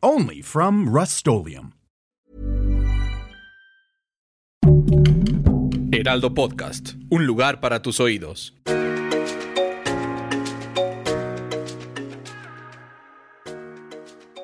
Only from Rust Heraldo Podcast. Un lugar para tus oídos.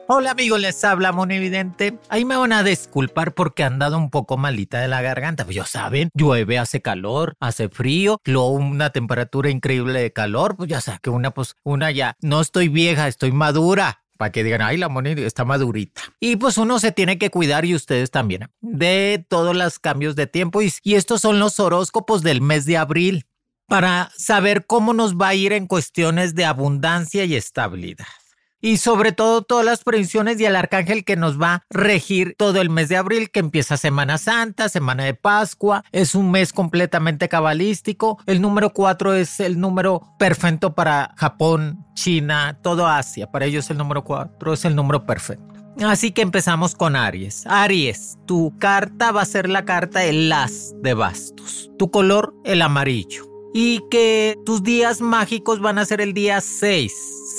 Hola amigos, les habla Monividente. Ahí me van a disculpar porque han dado un poco malita de la garganta. Pues ya saben, llueve, hace calor, hace frío, luego una temperatura increíble de calor. Pues ya saben que una, pues una ya, no estoy vieja, estoy madura para que digan, ay, la Moni está madurita. Y pues uno se tiene que cuidar y ustedes también de todos los cambios de tiempo. Y, y estos son los horóscopos del mes de abril para saber cómo nos va a ir en cuestiones de abundancia y estabilidad y sobre todo todas las predicciones y el arcángel que nos va a regir todo el mes de abril, que empieza Semana Santa, Semana de Pascua, es un mes completamente cabalístico. El número 4 es el número perfecto para Japón, China, todo Asia. Para ellos el número 4 es el número perfecto. Así que empezamos con Aries. Aries, tu carta va a ser la carta de las de bastos. Tu color, el amarillo. Y que tus días mágicos van a ser el día 6,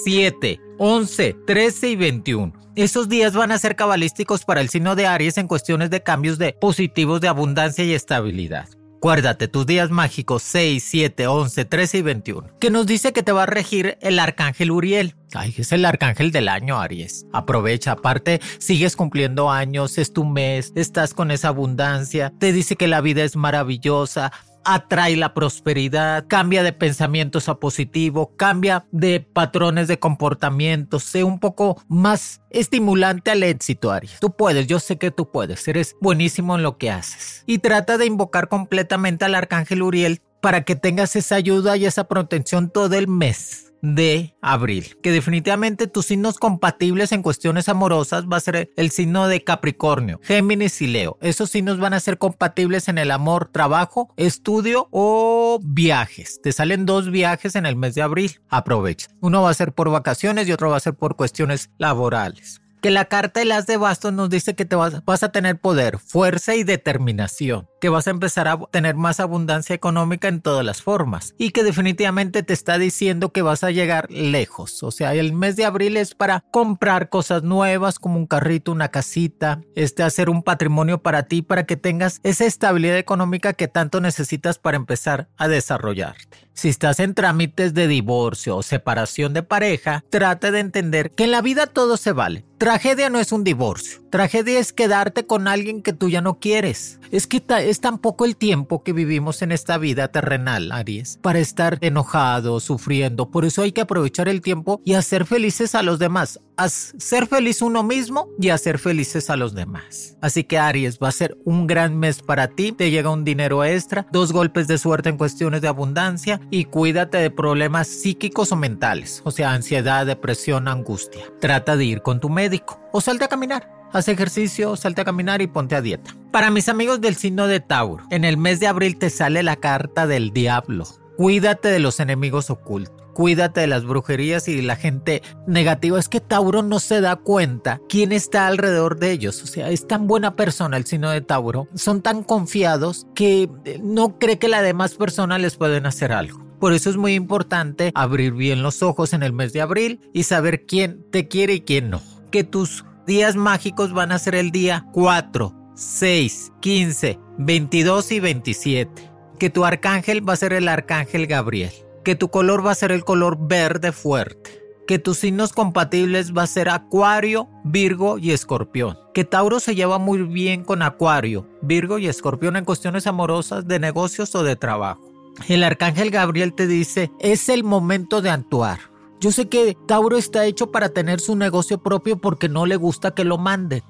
7, 11, 13 y 21. Esos días van a ser cabalísticos para el signo de Aries en cuestiones de cambios de positivos de abundancia y estabilidad. Acuérdate, tus días mágicos 6, 7, 11, 13 y 21, que nos dice que te va a regir el arcángel Uriel. Ay, es el arcángel del año, Aries. Aprovecha, aparte, sigues cumpliendo años, es tu mes, estás con esa abundancia, te dice que la vida es maravillosa, atrae la prosperidad, cambia de pensamientos a positivo, cambia de patrones de comportamiento, sé un poco más estimulante al éxito, Aries. Tú puedes, yo sé que tú puedes, eres buenísimo en lo que haces. Y trata de invocar completamente al arcángel Uriel para que tengas esa ayuda y esa protección todo el mes de abril. Que definitivamente tus signos compatibles en cuestiones amorosas va a ser el signo de Capricornio, Géminis y Leo. Esos signos van a ser compatibles en el amor, trabajo, estudio o viajes. Te salen dos viajes en el mes de abril. Aprovecha. Uno va a ser por vacaciones y otro va a ser por cuestiones laborales que la carta de las de bastos nos dice que te vas, vas, a tener poder, fuerza y determinación, que vas a empezar a tener más abundancia económica en todas las formas y que definitivamente te está diciendo que vas a llegar lejos. O sea, el mes de abril es para comprar cosas nuevas como un carrito, una casita, este hacer un patrimonio para ti para que tengas esa estabilidad económica que tanto necesitas para empezar a desarrollarte. Si estás en trámites de divorcio o separación de pareja, trate de entender que en la vida todo se vale. Tragedia no es un divorcio. Tragedia es quedarte con alguien que tú ya no quieres. Es que es tan poco el tiempo que vivimos en esta vida terrenal, Aries, para estar enojado, sufriendo. Por eso hay que aprovechar el tiempo y hacer felices a los demás. A ser feliz uno mismo y hacer felices a los demás. Así que Aries, va a ser un gran mes para ti. Te llega un dinero extra, dos golpes de suerte en cuestiones de abundancia y cuídate de problemas psíquicos o mentales, o sea, ansiedad, depresión, angustia. Trata de ir con tu médico o salte a caminar. Haz ejercicio, salte a caminar y ponte a dieta. Para mis amigos del signo de Tauro, en el mes de abril te sale la carta del diablo. Cuídate de los enemigos ocultos. Cuídate de las brujerías y de la gente negativa. Es que Tauro no se da cuenta quién está alrededor de ellos. O sea, es tan buena persona el signo de Tauro. Son tan confiados que no cree que la demás persona les pueden hacer algo. Por eso es muy importante abrir bien los ojos en el mes de abril y saber quién te quiere y quién no. Que tus días mágicos van a ser el día 4, 6, 15, 22 y 27. Que tu arcángel va a ser el arcángel Gabriel. Que tu color va a ser el color verde fuerte. Que tus signos compatibles va a ser Acuario, Virgo y Escorpión. Que Tauro se lleva muy bien con Acuario, Virgo y Escorpión en cuestiones amorosas, de negocios o de trabajo. El arcángel Gabriel te dice, es el momento de actuar yo sé que Tauro está hecho para tener su negocio propio porque no le gusta que lo manden.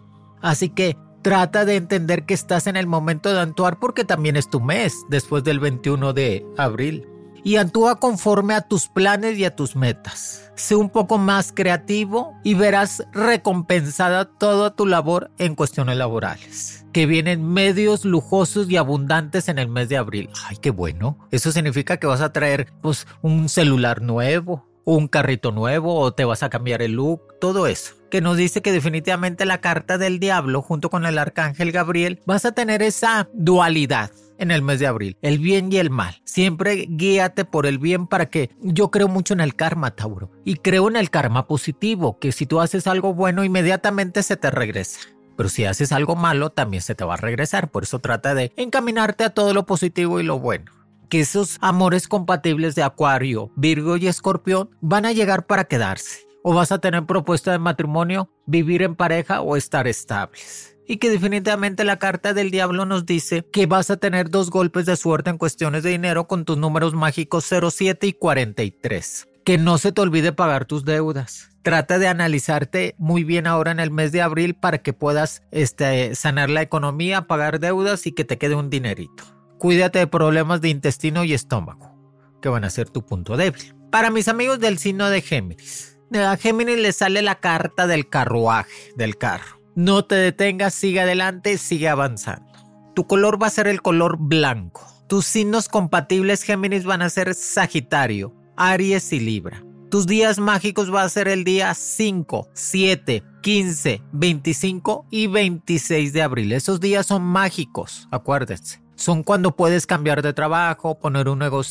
Así que trata de entender que estás en el momento de actuar porque también es tu mes después del 21 de abril. Y actúa conforme a tus planes y a tus metas. sé un poco más creativo y verás recompensada toda tu labor en cuestiones laborales. Que vienen medios lujosos y abundantes en el mes de abril. Ay, qué bueno. Eso significa que vas a traer pues un celular nuevo, un carrito nuevo o te vas a cambiar el look, todo eso. Que nos dice que definitivamente la carta del diablo junto con el arcángel Gabriel vas a tener esa dualidad en el mes de abril, el bien y el mal. Siempre guíate por el bien para que yo creo mucho en el karma, Tauro, y creo en el karma positivo, que si tú haces algo bueno, inmediatamente se te regresa. Pero si haces algo malo, también se te va a regresar. Por eso trata de encaminarte a todo lo positivo y lo bueno. Que esos amores compatibles de Acuario, Virgo y Escorpión van a llegar para quedarse. O vas a tener propuesta de matrimonio, vivir en pareja o estar estables y que definitivamente la carta del diablo nos dice que vas a tener dos golpes de suerte en cuestiones de dinero con tus números mágicos 07 y 43. Que no se te olvide pagar tus deudas. Trata de analizarte muy bien ahora en el mes de abril para que puedas este, sanar la economía, pagar deudas y que te quede un dinerito. Cuídate de problemas de intestino y estómago, que van a ser tu punto débil. Para mis amigos del signo de Géminis, a Géminis le sale la carta del carruaje, del carro. No te detengas, sigue adelante, sigue avanzando. Tu color va a ser el color blanco. Tus signos compatibles Géminis van a ser Sagitario, Aries y Libra. Tus días mágicos va a ser el día 5, 7, 15, 25 y 26 de abril. Esos días son mágicos, acuérdense. Son cuando puedes cambiar de trabajo, poner un negocio.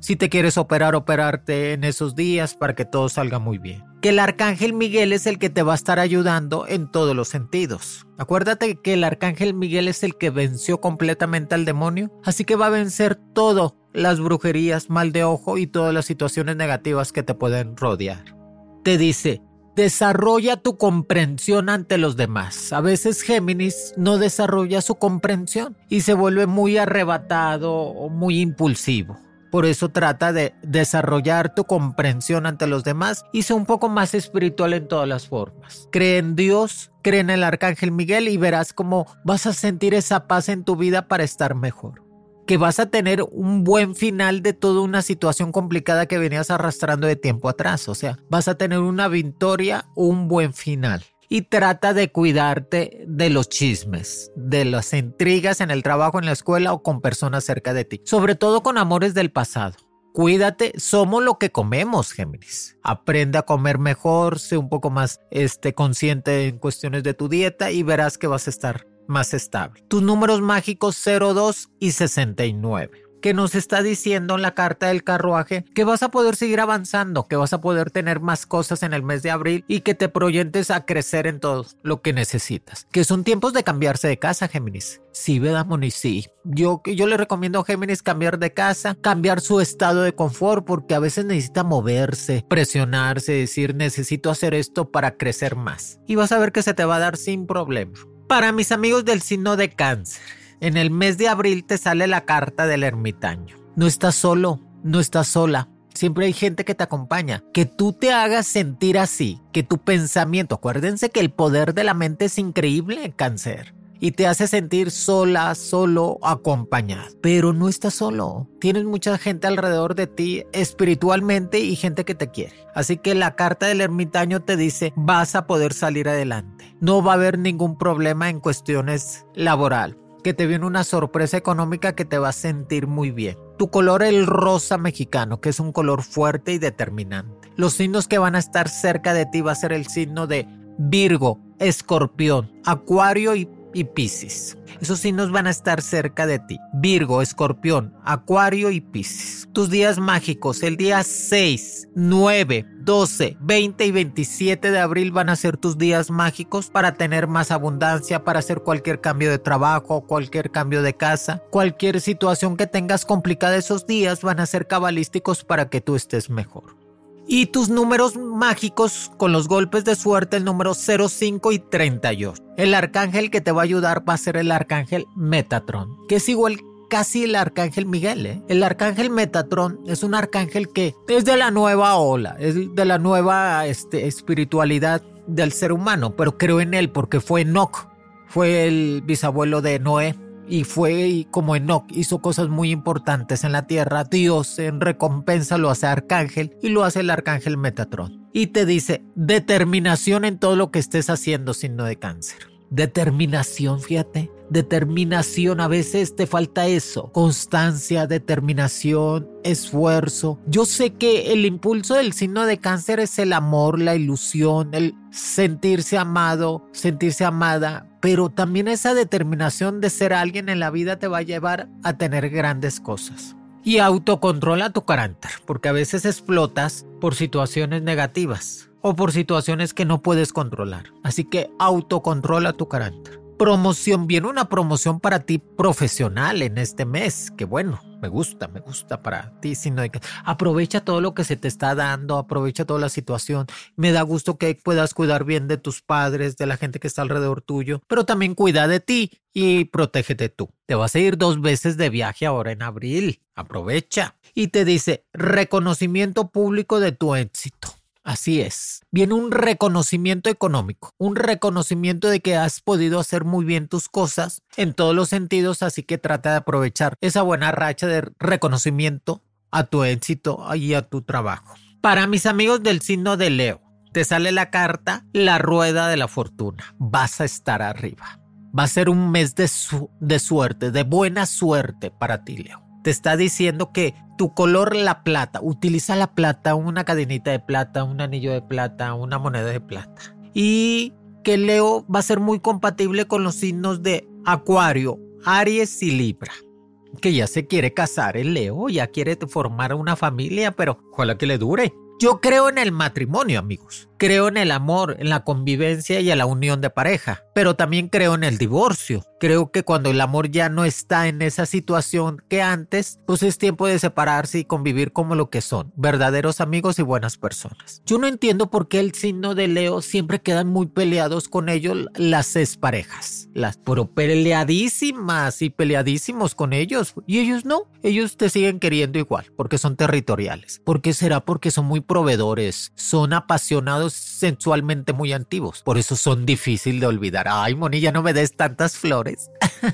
Si te quieres operar, operarte en esos días para que todo salga muy bien. Que el arcángel Miguel es el que te va a estar ayudando en todos los sentidos. Acuérdate que el arcángel Miguel es el que venció completamente al demonio, así que va a vencer todo, las brujerías, mal de ojo y todas las situaciones negativas que te pueden rodear. Te dice, Desarrolla tu comprensión ante los demás. A veces Géminis no desarrolla su comprensión y se vuelve muy arrebatado o muy impulsivo. Por eso trata de desarrollar tu comprensión ante los demás y ser un poco más espiritual en todas las formas. Cree en Dios, cree en el Arcángel Miguel y verás cómo vas a sentir esa paz en tu vida para estar mejor que vas a tener un buen final de toda una situación complicada que venías arrastrando de tiempo atrás. O sea, vas a tener una victoria o un buen final. Y trata de cuidarte de los chismes, de las intrigas en el trabajo, en la escuela o con personas cerca de ti. Sobre todo con amores del pasado. Cuídate, somos lo que comemos, Géminis. Aprende a comer mejor, sé un poco más este, consciente en cuestiones de tu dieta y verás que vas a estar más estable. Tus números mágicos 02 y 69 que nos está diciendo en la carta del carruaje que vas a poder seguir avanzando, que vas a poder tener más cosas en el mes de abril y que te proyentes a crecer en todo lo que necesitas. Que son tiempos de cambiarse de casa, Géminis. Sí, ¿verdad, Moni? Sí. Yo, yo le recomiendo a Géminis cambiar de casa, cambiar su estado de confort, porque a veces necesita moverse, presionarse, decir necesito hacer esto para crecer más. Y vas a ver que se te va a dar sin problema. Para mis amigos del signo de cáncer, en el mes de abril te sale la carta del ermitaño. No estás solo, no estás sola. Siempre hay gente que te acompaña. Que tú te hagas sentir así, que tu pensamiento, acuérdense que el poder de la mente es increíble, cáncer y te hace sentir sola, solo, acompañada. Pero no estás solo. Tienes mucha gente alrededor de ti espiritualmente y gente que te quiere. Así que la carta del ermitaño te dice vas a poder salir adelante. No va a haber ningún problema en cuestiones laboral. Que te viene una sorpresa económica que te va a sentir muy bien. Tu color el rosa mexicano, que es un color fuerte y determinante. Los signos que van a estar cerca de ti va a ser el signo de Virgo, Escorpión, Acuario y y Piscis. Esos signos van a estar cerca de ti. Virgo, Escorpión, Acuario y Piscis. Tus días mágicos, el día 6, 9, 12, 20 y 27 de abril van a ser tus días mágicos para tener más abundancia, para hacer cualquier cambio de trabajo, cualquier cambio de casa, cualquier situación que tengas complicada esos días van a ser cabalísticos para que tú estés mejor. Y tus números mágicos con los golpes de suerte, el número 05 y 38. El arcángel que te va a ayudar va a ser el arcángel Metatron, que es igual casi el arcángel Miguel. ¿eh? El arcángel Metatron es un arcángel que es de la nueva ola, es de la nueva este, espiritualidad del ser humano, pero creo en él porque fue Enoch, fue el bisabuelo de Noé y fue como Enoch hizo cosas muy importantes en la tierra, Dios en recompensa lo hace arcángel y lo hace el arcángel Metatron. y te dice determinación en todo lo que estés haciendo, signo de cáncer. Determinación, fíjate. Determinación, a veces te falta eso. Constancia, determinación, esfuerzo. Yo sé que el impulso del signo de cáncer es el amor, la ilusión, el sentirse amado, sentirse amada, pero también esa determinación de ser alguien en la vida te va a llevar a tener grandes cosas. Y autocontrola tu carácter, porque a veces explotas por situaciones negativas o por situaciones que no puedes controlar. Así que autocontrola tu carácter. Promoción, viene una promoción para ti profesional en este mes, que bueno, me gusta, me gusta para ti, sino que aprovecha todo lo que se te está dando, aprovecha toda la situación. Me da gusto que puedas cuidar bien de tus padres, de la gente que está alrededor tuyo, pero también cuida de ti y protégete tú. Te vas a ir dos veces de viaje ahora en abril, aprovecha. Y te dice reconocimiento público de tu éxito. Así es. Viene un reconocimiento económico, un reconocimiento de que has podido hacer muy bien tus cosas en todos los sentidos, así que trata de aprovechar esa buena racha de reconocimiento a tu éxito y a tu trabajo. Para mis amigos del signo de Leo, te sale la carta La Rueda de la Fortuna. Vas a estar arriba. Va a ser un mes de, de suerte, de buena suerte para ti, Leo te está diciendo que tu color la plata, utiliza la plata, una cadenita de plata, un anillo de plata, una moneda de plata. Y que Leo va a ser muy compatible con los signos de Acuario, Aries y Libra. Que ya se quiere casar el Leo, ya quiere formar una familia, pero ojalá que le dure. Yo creo en el matrimonio, amigos. Creo en el amor, en la convivencia y en la unión de pareja, pero también creo en el divorcio. Creo que cuando el amor ya no está en esa situación que antes, pues es tiempo de separarse y convivir como lo que son, verdaderos amigos y buenas personas. Yo no entiendo por qué el signo de Leo siempre quedan muy peleados con ellos las exparejas, las pero peleadísimas y peleadísimos con ellos y ellos no, ellos te siguen queriendo igual porque son territoriales. ¿Por qué será? Porque son muy proveedores, son apasionados sensualmente muy antiguos. Por eso son difíciles de olvidar. Ay, Moni, ya no me des tantas flores.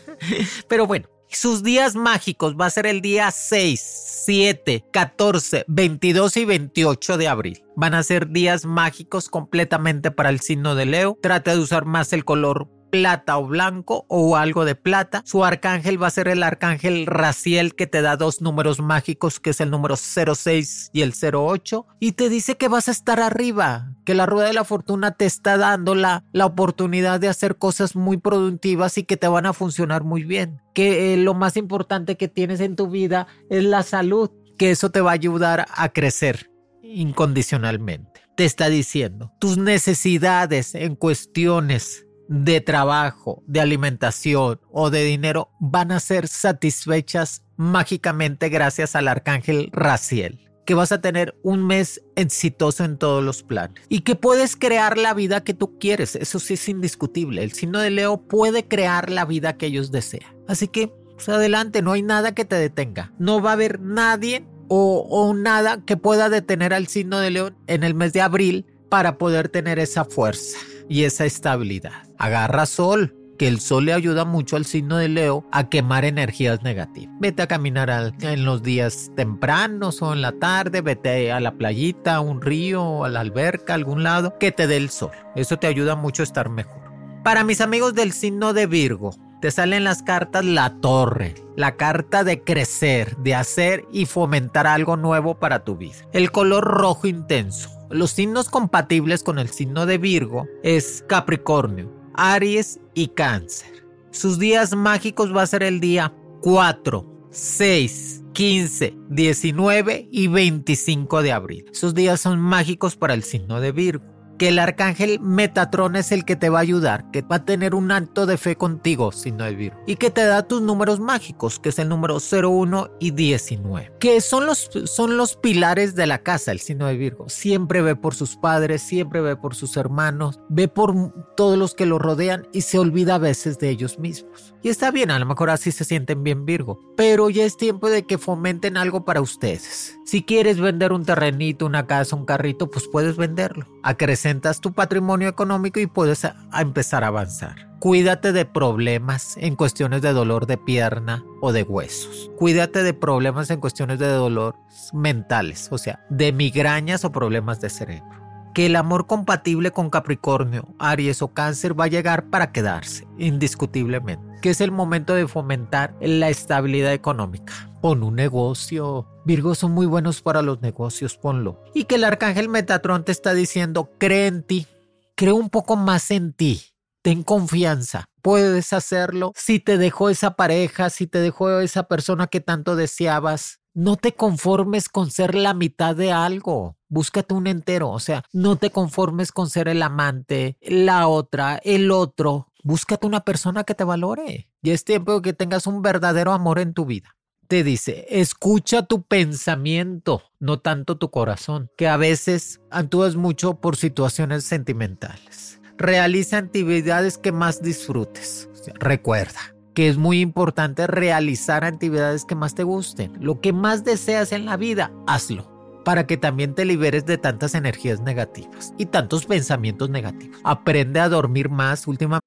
Pero bueno, sus días mágicos va a ser el día 6, 7, 14, 22 y 28 de abril. Van a ser días mágicos completamente para el signo de Leo. Trata de usar más el color plata o blanco o algo de plata. Su arcángel va a ser el arcángel Raciel que te da dos números mágicos que es el número 06 y el 08 y te dice que vas a estar arriba, que la rueda de la fortuna te está dando la, oportunidad de hacer cosas muy productivas y que te van a funcionar muy bien. Que eh, lo más importante que tienes en tu vida es la salud, que eso te va a ayudar a crecer incondicionalmente. Te está diciendo tus necesidades en cuestiones de trabajo, de alimentación o de dinero van a ser satisfechas mágicamente gracias al arcángel Raciel que vas a tener un mes exitoso en todos los planes y que puedes crear la vida que tú quieres. Eso sí es indiscutible. El signo de Leo puede crear la vida que ellos desean. Así que, pues adelante, no hay nada que te detenga. No va a haber nadie o, o nada que pueda detener al signo de León en el mes de abril para poder tener esa fuerza y esa estabilidad. Agarra sol, que el sol le ayuda mucho al signo de Leo a quemar energías negativas. Vete a caminar en los días tempranos o en la tarde, vete a la playita, a un río, a la alberca, a algún lado, que te dé el sol. Eso te ayuda mucho a estar mejor. Para mis amigos del signo de Virgo, te salen las cartas la torre, la carta de crecer, de hacer y fomentar algo nuevo para tu vida. El color rojo intenso. Los signos compatibles con el signo de Virgo es Capricornio, Aries y Cáncer. Sus días mágicos va a ser el día 4, 6, 15, 19 y 25 de abril. Sus días son mágicos para el signo de Virgo que el arcángel Metatron es el que te va a ayudar, que va a tener un acto de fe contigo, no de Virgo, y que te da tus números mágicos, que es el número 01 y 19, que son los, son los pilares de la casa, el signo de Virgo. Siempre ve por sus padres, siempre ve por sus hermanos, ve por todos los que lo rodean y se olvida a veces de ellos mismos. Y está bien, a lo mejor así se sienten bien Virgo, pero ya es tiempo de que fomenten algo para ustedes. Si quieres vender un terrenito, una casa, un carrito, pues puedes venderlo. Acrecentas tu patrimonio económico y puedes empezar a avanzar. Cuídate de problemas en cuestiones de dolor de pierna o de huesos. Cuídate de problemas en cuestiones de dolor mentales, o sea, de migrañas o problemas de cerebro que el amor compatible con Capricornio, Aries o Cáncer va a llegar para quedarse, indiscutiblemente, que es el momento de fomentar la estabilidad económica. Pon un negocio. Virgos son muy buenos para los negocios, ponlo. Y que el arcángel Metatron te está diciendo, cree en ti, cree un poco más en ti, ten confianza, puedes hacerlo. Si te dejó esa pareja, si te dejó esa persona que tanto deseabas, no te conformes con ser la mitad de algo. Búscate un entero. O sea, no te conformes con ser el amante, la otra, el otro. Búscate una persona que te valore. Y es tiempo que tengas un verdadero amor en tu vida. Te dice, escucha tu pensamiento, no tanto tu corazón, que a veces actúas mucho por situaciones sentimentales. Realiza actividades que más disfrutes. recuerda, que es muy importante realizar actividades que más te gusten. Lo que más deseas en la vida, hazlo para que también te liberes de tantas energías negativas y tantos pensamientos negativos. Aprende a dormir más últimamente.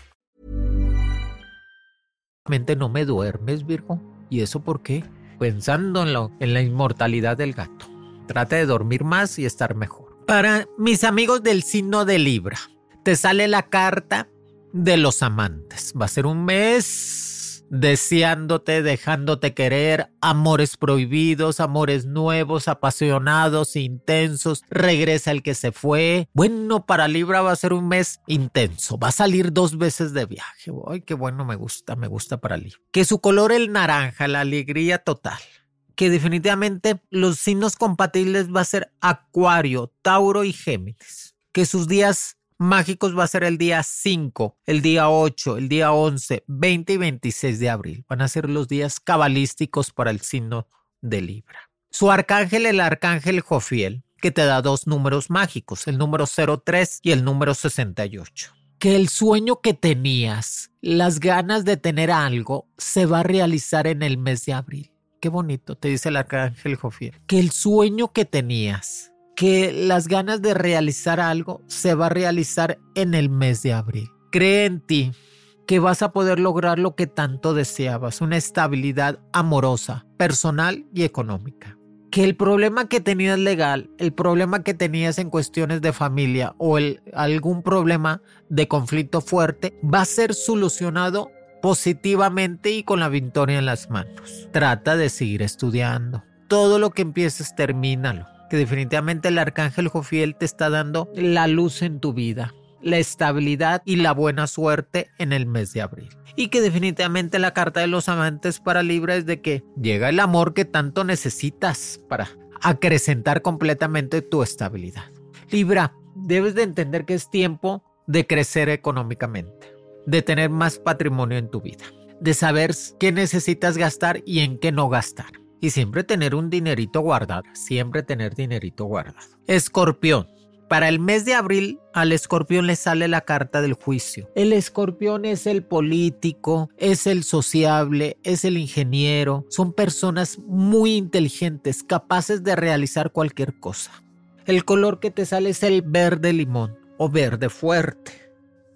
No me duermes, Virgo. ¿Y eso por qué? Pensando en, en la inmortalidad del gato. Trate de dormir más y estar mejor. Para mis amigos del signo de Libra, te sale la carta de los amantes. Va a ser un mes deseándote, dejándote querer, amores prohibidos, amores nuevos, apasionados, intensos, regresa el que se fue. Bueno, para Libra va a ser un mes intenso, va a salir dos veces de viaje. Ay, qué bueno, me gusta, me gusta para Libra. Que su color el naranja, la alegría total que definitivamente los signos compatibles va a ser Acuario, Tauro y Géminis. Que sus días mágicos va a ser el día 5, el día 8, el día 11, 20 y 26 de abril. Van a ser los días cabalísticos para el signo de Libra. Su arcángel, el arcángel Jofiel, que te da dos números mágicos, el número 03 y el número 68. Que el sueño que tenías, las ganas de tener algo, se va a realizar en el mes de abril. Qué bonito, te dice el arcángel Jofiel. Que el sueño que tenías, que las ganas de realizar algo se va a realizar en el mes de abril. Cree en ti que vas a poder lograr lo que tanto deseabas, una estabilidad amorosa, personal y económica. Que el problema que tenías legal, el problema que tenías en cuestiones de familia o algún problema de conflicto fuerte va a ser solucionado positivamente y con la victoria en las manos. Trata de seguir estudiando. Todo lo que empieces, termínalo que definitivamente el arcángel Jofiel te está dando la luz en tu vida, la estabilidad y la buena suerte en el mes de abril. Y que definitivamente la carta de los amantes para Libra es de que llega el amor que tanto necesitas para acrecentar completamente tu estabilidad. Libra, debes de entender que es tiempo de crecer económicamente, de tener más patrimonio en tu vida, de saber qué necesitas gastar y en qué no gastar y siempre tener un dinerito guardado, siempre tener dinerito guardado. Escorpión, Para el mes de abril al escorpión le sale la carta del juicio. El escorpión es el político, es el sociable, es el ingeniero. Son personas muy inteligentes, capaces de realizar cualquier cosa. El color que te sale es el verde limón o verde fuerte.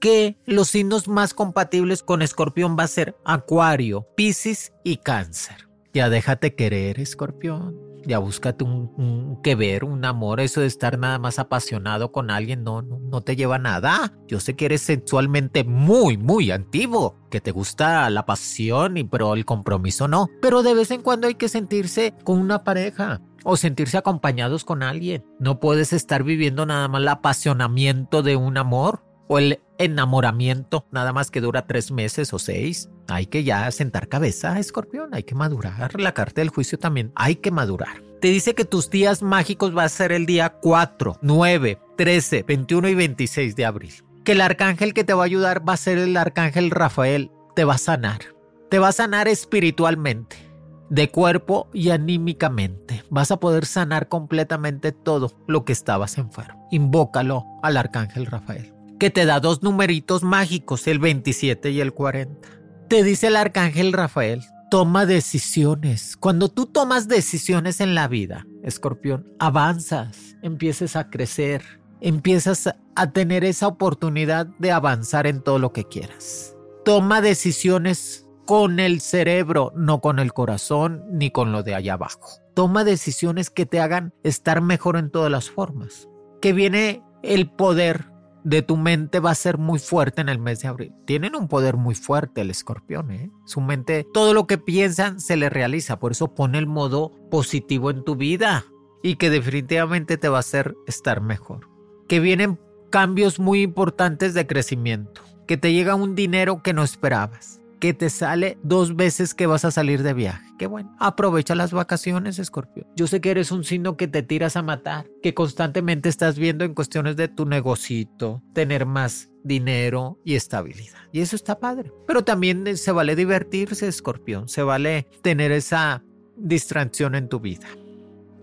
Que los signos más compatibles con escorpión va a ser acuario, piscis y cáncer. Ya déjate querer, escorpión. Ya búscate un, que ver, un amor. Eso de estar nada más apasionado con alguien no, no, no te lleva a nada. Yo sé que eres sexualmente muy, muy antiguo, que te gusta la pasión, y, pero el compromiso no. Pero de vez en cuando hay que sentirse con una pareja o sentirse acompañados con alguien. No puedes estar viviendo nada más el apasionamiento de un amor o el enamoramiento, nada más que dura tres meses o seis. Hay que ya sentar cabeza, escorpión, hay que madurar. La carta del juicio también, hay que madurar. Te dice que tus días mágicos va a ser el día 4, 9, 13, 21 y 26 de abril. Que el arcángel que te va a ayudar va a ser el arcángel Rafael. Te va a sanar. Te va a sanar espiritualmente, de cuerpo y anímicamente. Vas a poder sanar completamente todo lo que estabas enfermo. Invócalo al arcángel Rafael que te da dos numeritos mágicos, el 27 y el 40. Te dice el arcángel Rafael, toma decisiones. Cuando tú tomas decisiones en la vida, escorpión, avanzas, empiezas a crecer, empiezas a tener esa oportunidad de avanzar en todo lo que quieras. Toma decisiones con el cerebro, no con el corazón ni con lo de allá abajo. Toma decisiones que te hagan estar mejor en todas las formas. Que viene el poder de tu mente va a ser muy fuerte en el mes de abril. Tienen un poder muy fuerte el escorpión, ¿eh? Su mente, todo lo que piensan se le realiza, por eso pone el modo positivo en tu vida y que definitivamente te va a hacer estar mejor. Que vienen cambios muy importantes de crecimiento, que te llega un dinero que no esperabas, que te sale dos veces que vas a salir de viaje. Qué bueno. Aprovecha las vacaciones, Escorpio. Yo sé que eres un signo que te tiras a matar, que constantemente estás viendo en cuestiones de tu negocito, tener más dinero y estabilidad. Y eso está padre. Pero también se vale divertirse, Escorpión. Se vale tener esa distracción en tu vida.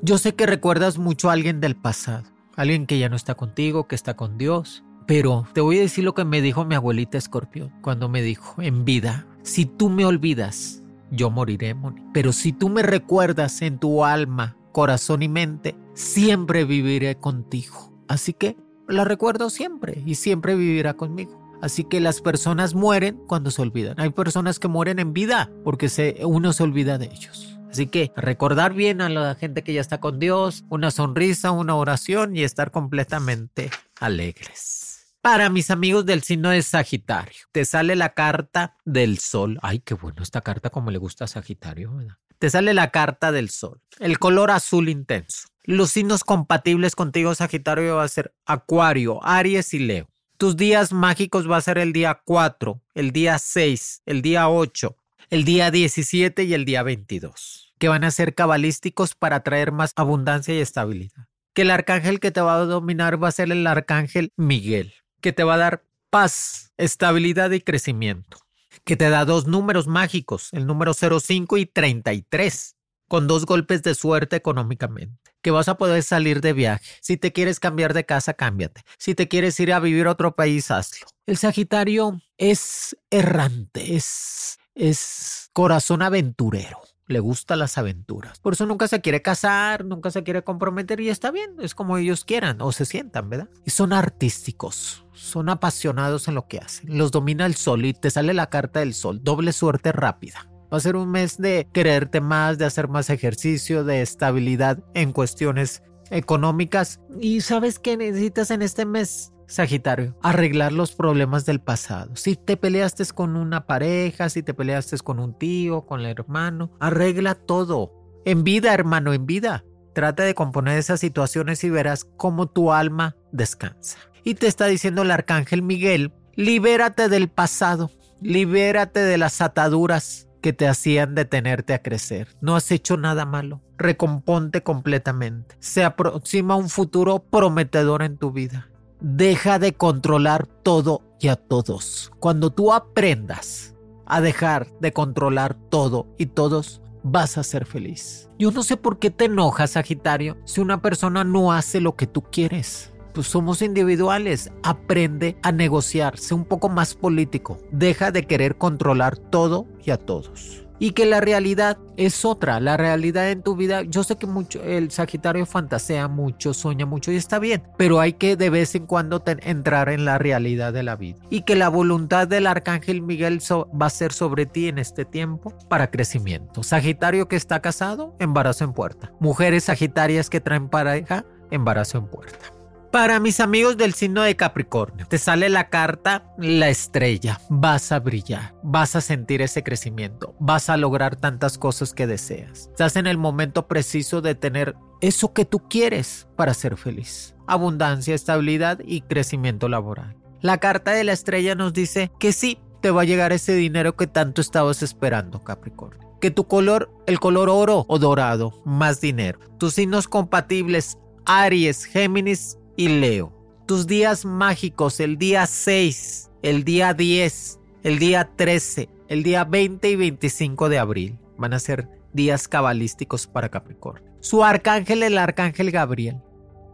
Yo sé que recuerdas mucho a alguien del pasado, alguien que ya no está contigo, que está con Dios, pero te voy a decir lo que me dijo mi abuelita Escorpión cuando me dijo, en vida, si tú me olvidas, yo moriré, Moni. Pero si tú me recuerdas en tu alma, corazón y mente, siempre viviré contigo. Así que la recuerdo siempre y siempre vivirá conmigo. Así que las personas mueren cuando se olvidan. Hay personas que mueren en vida porque se, uno se olvida de ellos. Así que recordar bien a la gente que ya está con Dios, una sonrisa, una oración y estar completamente alegres. Para mis amigos del signo de Sagitario, te sale la carta del sol. Ay, qué bueno esta carta como le gusta a Sagitario, ¿verdad? Te sale la carta del sol, el color azul intenso. Los signos compatibles contigo, Sagitario, va a ser Acuario, Aries y Leo. Tus días mágicos va a ser el día 4, el día 6, el día 8, el día 17 y el día 22, que van a ser cabalísticos para traer más abundancia y estabilidad. Que el arcángel que te va a dominar va a ser el arcángel Miguel que te va a dar paz, estabilidad y crecimiento, que te da dos números mágicos, el número 05 y 33, con dos golpes de suerte económicamente, que vas a poder salir de viaje. Si te quieres cambiar de casa, cámbiate. Si te quieres ir a vivir a otro país, hazlo. El Sagitario es errante, es, es corazón aventurero le gustan las aventuras. Por eso nunca se quiere casar, nunca se quiere comprometer y está bien, es como ellos quieran o se sientan, ¿verdad? Y son artísticos, son apasionados en lo que hacen. Los domina el sol y te sale la carta del sol, doble suerte rápida. Va a ser un mes de quererte más, de hacer más ejercicio, de estabilidad en cuestiones económicas. ¿Y sabes qué necesitas en este mes? Sagitario, arreglar los problemas del pasado. Si te peleaste con una pareja, si te peleaste con un tío, con el hermano, arregla todo. En vida, hermano, en vida. Trata de componer esas situaciones y verás cómo tu alma descansa. Y te está diciendo el arcángel Miguel, libérate del pasado, libérate de las ataduras que te hacían detenerte a crecer. No has hecho nada malo. Recomponte completamente. Se aproxima un futuro prometedor en tu vida. Deja de controlar todo y a todos. Cuando tú aprendas a dejar de controlar todo y todos, vas a ser feliz. Yo no sé por qué te enojas, Sagitario, si una persona no hace lo que tú quieres. pues somos individuales. Aprende a negociar, sé un poco más político. Deja de querer controlar todo y a todos y que la realidad es otra. La realidad en tu vida, yo sé que mucho el Sagitario fantasea mucho, sueña mucho y está bien, pero hay que de vez en cuando entrar en la realidad de la vida y que la voluntad del arcángel Miguel va a ser sobre ti en este tiempo para crecimiento. Sagitario que está casado, embarazo en puerta. Mujeres sagitarias que traen pareja, embarazo en puerta. Para mis amigos del signo de Capricornio, te sale la carta la estrella. Vas a brillar, vas a sentir ese crecimiento, vas a lograr tantas cosas que deseas. Estás en el momento preciso de tener eso que tú quieres para ser feliz. Abundancia, estabilidad y crecimiento laboral. La carta de la estrella nos dice que sí, te va a llegar ese dinero que tanto estabas esperando, Capricornio que tu color, el color oro o dorado, más dinero. Tus signos compatibles, Aries, Géminis y Leo. Tus días mágicos, el día 6, el día 10, el día 13, el día 20 y 25 de abril van a ser días cabalísticos para Capricornio. Su arcángel, el arcángel Gabriel,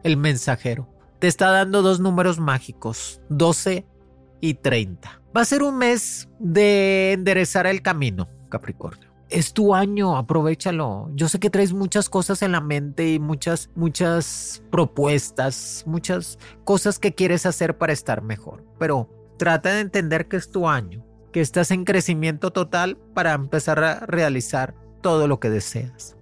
el mensajero, te está dando dos números mágicos, 12 y 30. Va a ser un mes de enderezar el camino, Capricornio es tu año, aprovechalo. Yo sé que traes muchas cosas en la mente y muchas, muchas propuestas, muchas cosas que quieres hacer para estar mejor, pero trata de entender que es tu año, que estás en crecimiento total para empezar a realizar todo lo que deseas.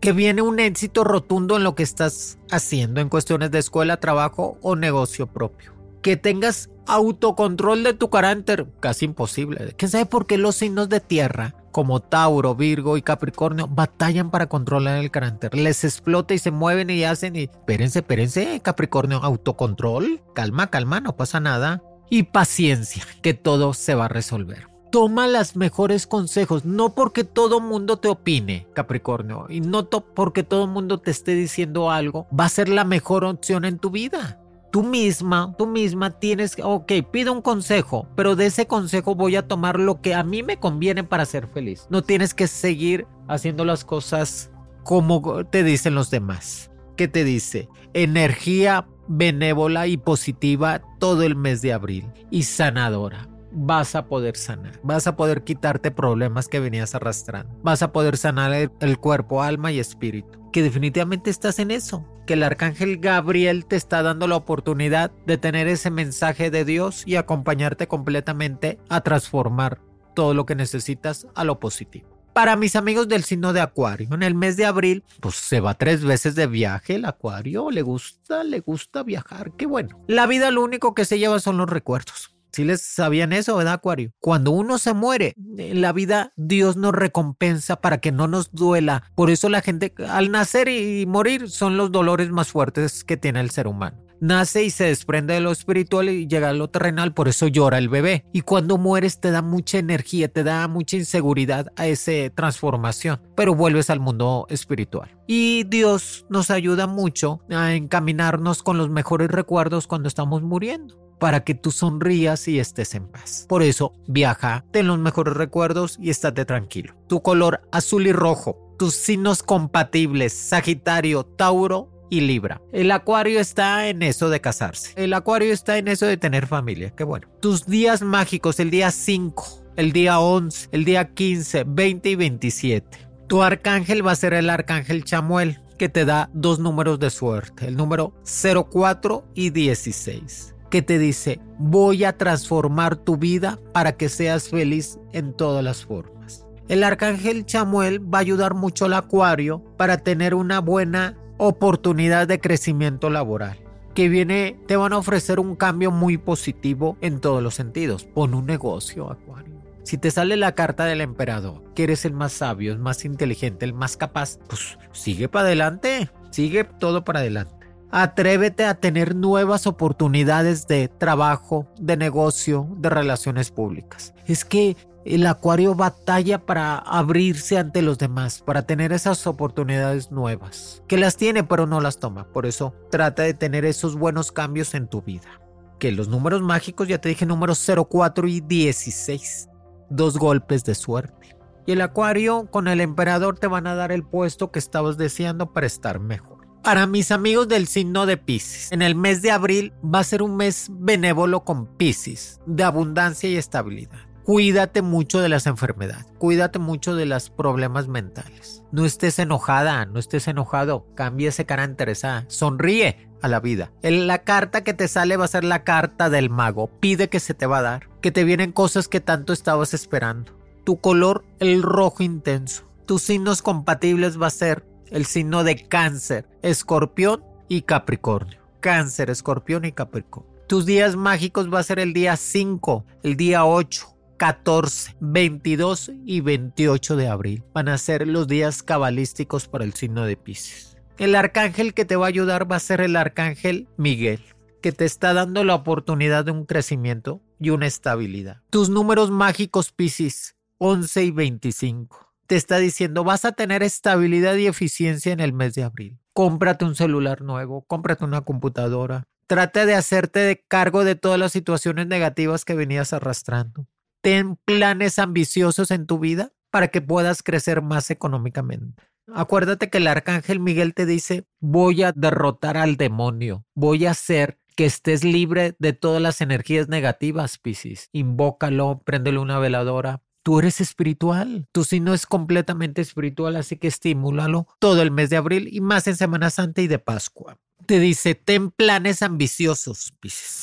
Que viene un éxito rotundo en lo que estás haciendo en cuestiones de escuela, trabajo o negocio propio. Que tengas autocontrol de tu carácter, casi imposible. ¿Quién sabe por qué los signos de tierra como Tauro, Virgo y Capricornio batallan para controlar el carácter. Les explota y se mueven y hacen y espérense, espérense, Capricornio, autocontrol, calma, calma, no pasa nada. Y paciencia, que todo se va a resolver. Toma los mejores consejos, no porque todo mundo te opine, Capricornio, y no porque todo mundo te esté diciendo algo, va a ser la mejor opción en tu vida tú misma, tú misma tienes ok, pido un consejo, pero de ese consejo voy a tomar lo que a mí me conviene para ser feliz. No tienes que seguir haciendo las cosas como te dicen los demás. ¿Qué te dice? Energía benévola y positiva todo el mes de abril y sanadora vas a poder sanar, vas a poder quitarte problemas que venías arrastrando, vas a poder sanar el, cuerpo, alma y espíritu, que definitivamente estás en eso, que el arcángel Gabriel te está dando la oportunidad de tener ese mensaje de Dios y acompañarte completamente a transformar todo lo que necesitas a lo positivo. Para mis amigos del signo de Acuario, en el mes de abril, pues se va tres veces de viaje el Acuario, le gusta, le gusta viajar, qué bueno. La vida lo único que se lleva son los recuerdos si les sabían eso, ¿verdad, Acuario? Cuando uno se muere, en la vida Dios nos recompensa para que no nos duela. Por eso la gente, al nacer y morir, son los dolores más fuertes que tiene el ser humano nace y se desprende de lo espiritual y llega a lo terrenal, por eso llora el bebé. Y cuando mueres te da mucha energía, te da mucha inseguridad a esa transformación, pero vuelves al mundo espiritual. Y Dios nos ayuda mucho a encaminarnos con los mejores recuerdos cuando estamos muriendo para que tú sonrías y estés en paz. Por eso, viaja, ten los mejores recuerdos y estate tranquilo. Tu color azul y rojo, tus signos compatibles, Sagitario, Tauro y Libra. El Acuario está en eso de casarse. El Acuario está en eso de tener familia. Qué bueno. Tus días mágicos, el día 5, el día 11, el día 15, 20 y 27. Tu arcángel va a ser el arcángel Chamuel, que te da dos números de suerte, el número 04 y 16 que te dice, voy a transformar tu vida para que seas feliz en todas las formas. El arcángel Chamuel va a ayudar mucho al acuario para tener una buena oportunidad de crecimiento laboral. Que viene, te van a ofrecer un cambio muy positivo en todos los sentidos. Pon un negocio, acuario. Si te sale la carta del emperador, que eres el más sabio, el más inteligente, el más capaz, pues sigue para adelante, sigue todo para adelante. Atrévete a tener nuevas oportunidades de trabajo, de negocio, de relaciones públicas. Es que el acuario batalla para abrirse ante los demás, para tener esas oportunidades nuevas, que las tiene pero no las toma. Por eso trata de tener esos buenos cambios en tu vida. Que los números mágicos, ya te dije, números 04 y 16, dos golpes de suerte. Y el acuario con el emperador te van a dar el puesto que estabas deseando para estar mejor. Para mis amigos del signo de Pisces, en el mes de abril va a ser un mes benévolo con Pisces, de abundancia y estabilidad. Cuídate mucho de las enfermedades, cuídate mucho de los problemas mentales. No estés enojada, no estés enojado, cambia ese cara interesada, sonríe a la vida. la carta que te sale va a ser la carta del mago, pide que se te va a dar, que te vienen cosas que tanto estabas esperando. Tu color, el rojo intenso. Tus signos compatibles va a ser el signo de cáncer, escorpión y capricornio. Cáncer, escorpión y capricornio. Tus días mágicos va a ser el día 5, el día 8, 14, 22 y 28 de abril. Van a ser los días cabalísticos para el signo de Pisces. El arcángel que te va a ayudar va a ser el arcángel Miguel, que te está dando la oportunidad de un crecimiento y una estabilidad. Tus números mágicos Pisces, 11 y 25 te está diciendo vas a tener estabilidad y eficiencia en el mes de abril. Cómprate un celular nuevo, cómprate una computadora. Trate de hacerte cargo de todas las situaciones negativas que venías arrastrando. Ten planes ambiciosos en tu vida para que puedas crecer más económicamente. Acuérdate que el arcángel Miguel te dice, voy a derrotar al demonio, voy a hacer que estés libre de todas las energías negativas, Piscis. Invócalo, préndele una veladora, Tú eres espiritual, tu signo es completamente espiritual, así que estimúlalo todo el mes de abril y más en Semana Santa y de Pascua. Te dice, ten planes ambiciosos,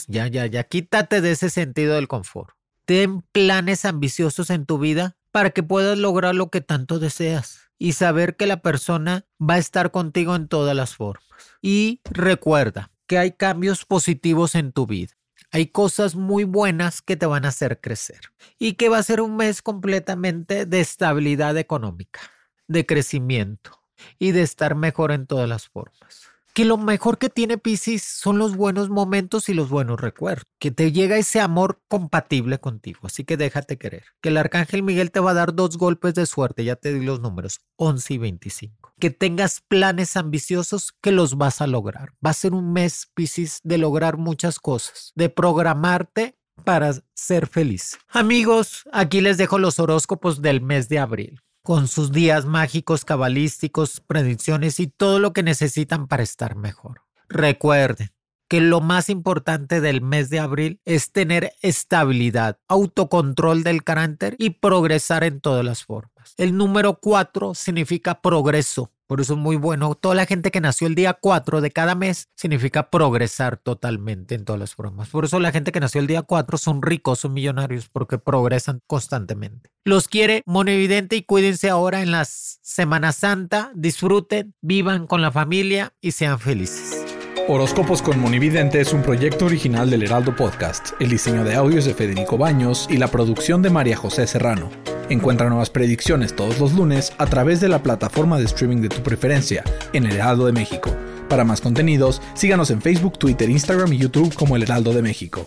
Ya, ya, ya, quítate de ese sentido del confort. Ten planes ambiciosos en tu vida para que puedas lograr lo que tanto deseas y saber que la persona va a estar contigo en todas las formas. Y recuerda que hay cambios positivos en tu vida. Hay cosas muy buenas que te van a hacer crecer y que va a ser un mes completamente de estabilidad económica, de crecimiento y de estar mejor en todas las formas que lo mejor que tiene Pisces son los buenos momentos y los buenos recuerdos, que te llega ese amor compatible contigo, así que déjate querer, que el arcángel Miguel te va a dar dos golpes de suerte, ya te di los números, 11 y 25, que tengas planes ambiciosos que los vas a lograr, va a ser un mes Pisces de lograr muchas cosas, de programarte para ser feliz. Amigos, aquí les dejo los horóscopos del mes de abril con sus días mágicos, cabalísticos, predicciones y todo lo que necesitan para estar mejor. Recuerden que lo más importante del mes de abril es tener estabilidad, autocontrol del carácter y progresar en todas las formas. El número 4 significa progreso, por eso es muy bueno. Toda la gente que nació el día 4 de cada mes significa progresar totalmente en todas las formas. Por eso la gente que nació el día 4 son ricos, son millonarios, porque progresan constantemente. Los quiere Monevidente y cuídense ahora en la Semana Santa. Disfruten, vivan con la familia y sean felices. Horóscopos con Monividente es un proyecto original del Heraldo Podcast. El diseño de audios de Federico Baños y la producción de María José Serrano. Encuentra nuevas predicciones todos los lunes a través de la plataforma de streaming de tu preferencia en El Heraldo de México. Para más contenidos, síganos en Facebook, Twitter, Instagram y YouTube como El Heraldo de México.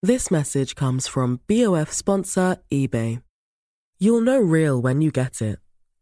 This message comes from BOF sponsor eBay. You'll know real when you get it.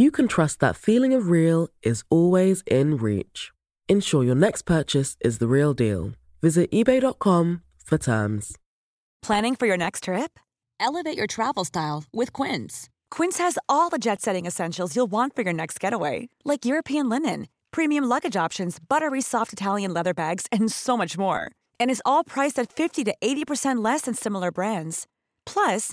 you can trust that feeling of real is always in reach. Ensure your next purchase is the real deal. Visit eBay.com for terms. Planning for your next trip? Elevate your travel style with Quince. Quince has all the jet setting essentials you'll want for your next getaway, like European linen, premium luggage options, buttery soft Italian leather bags, and so much more. And is all priced at 50 to 80% less than similar brands. Plus,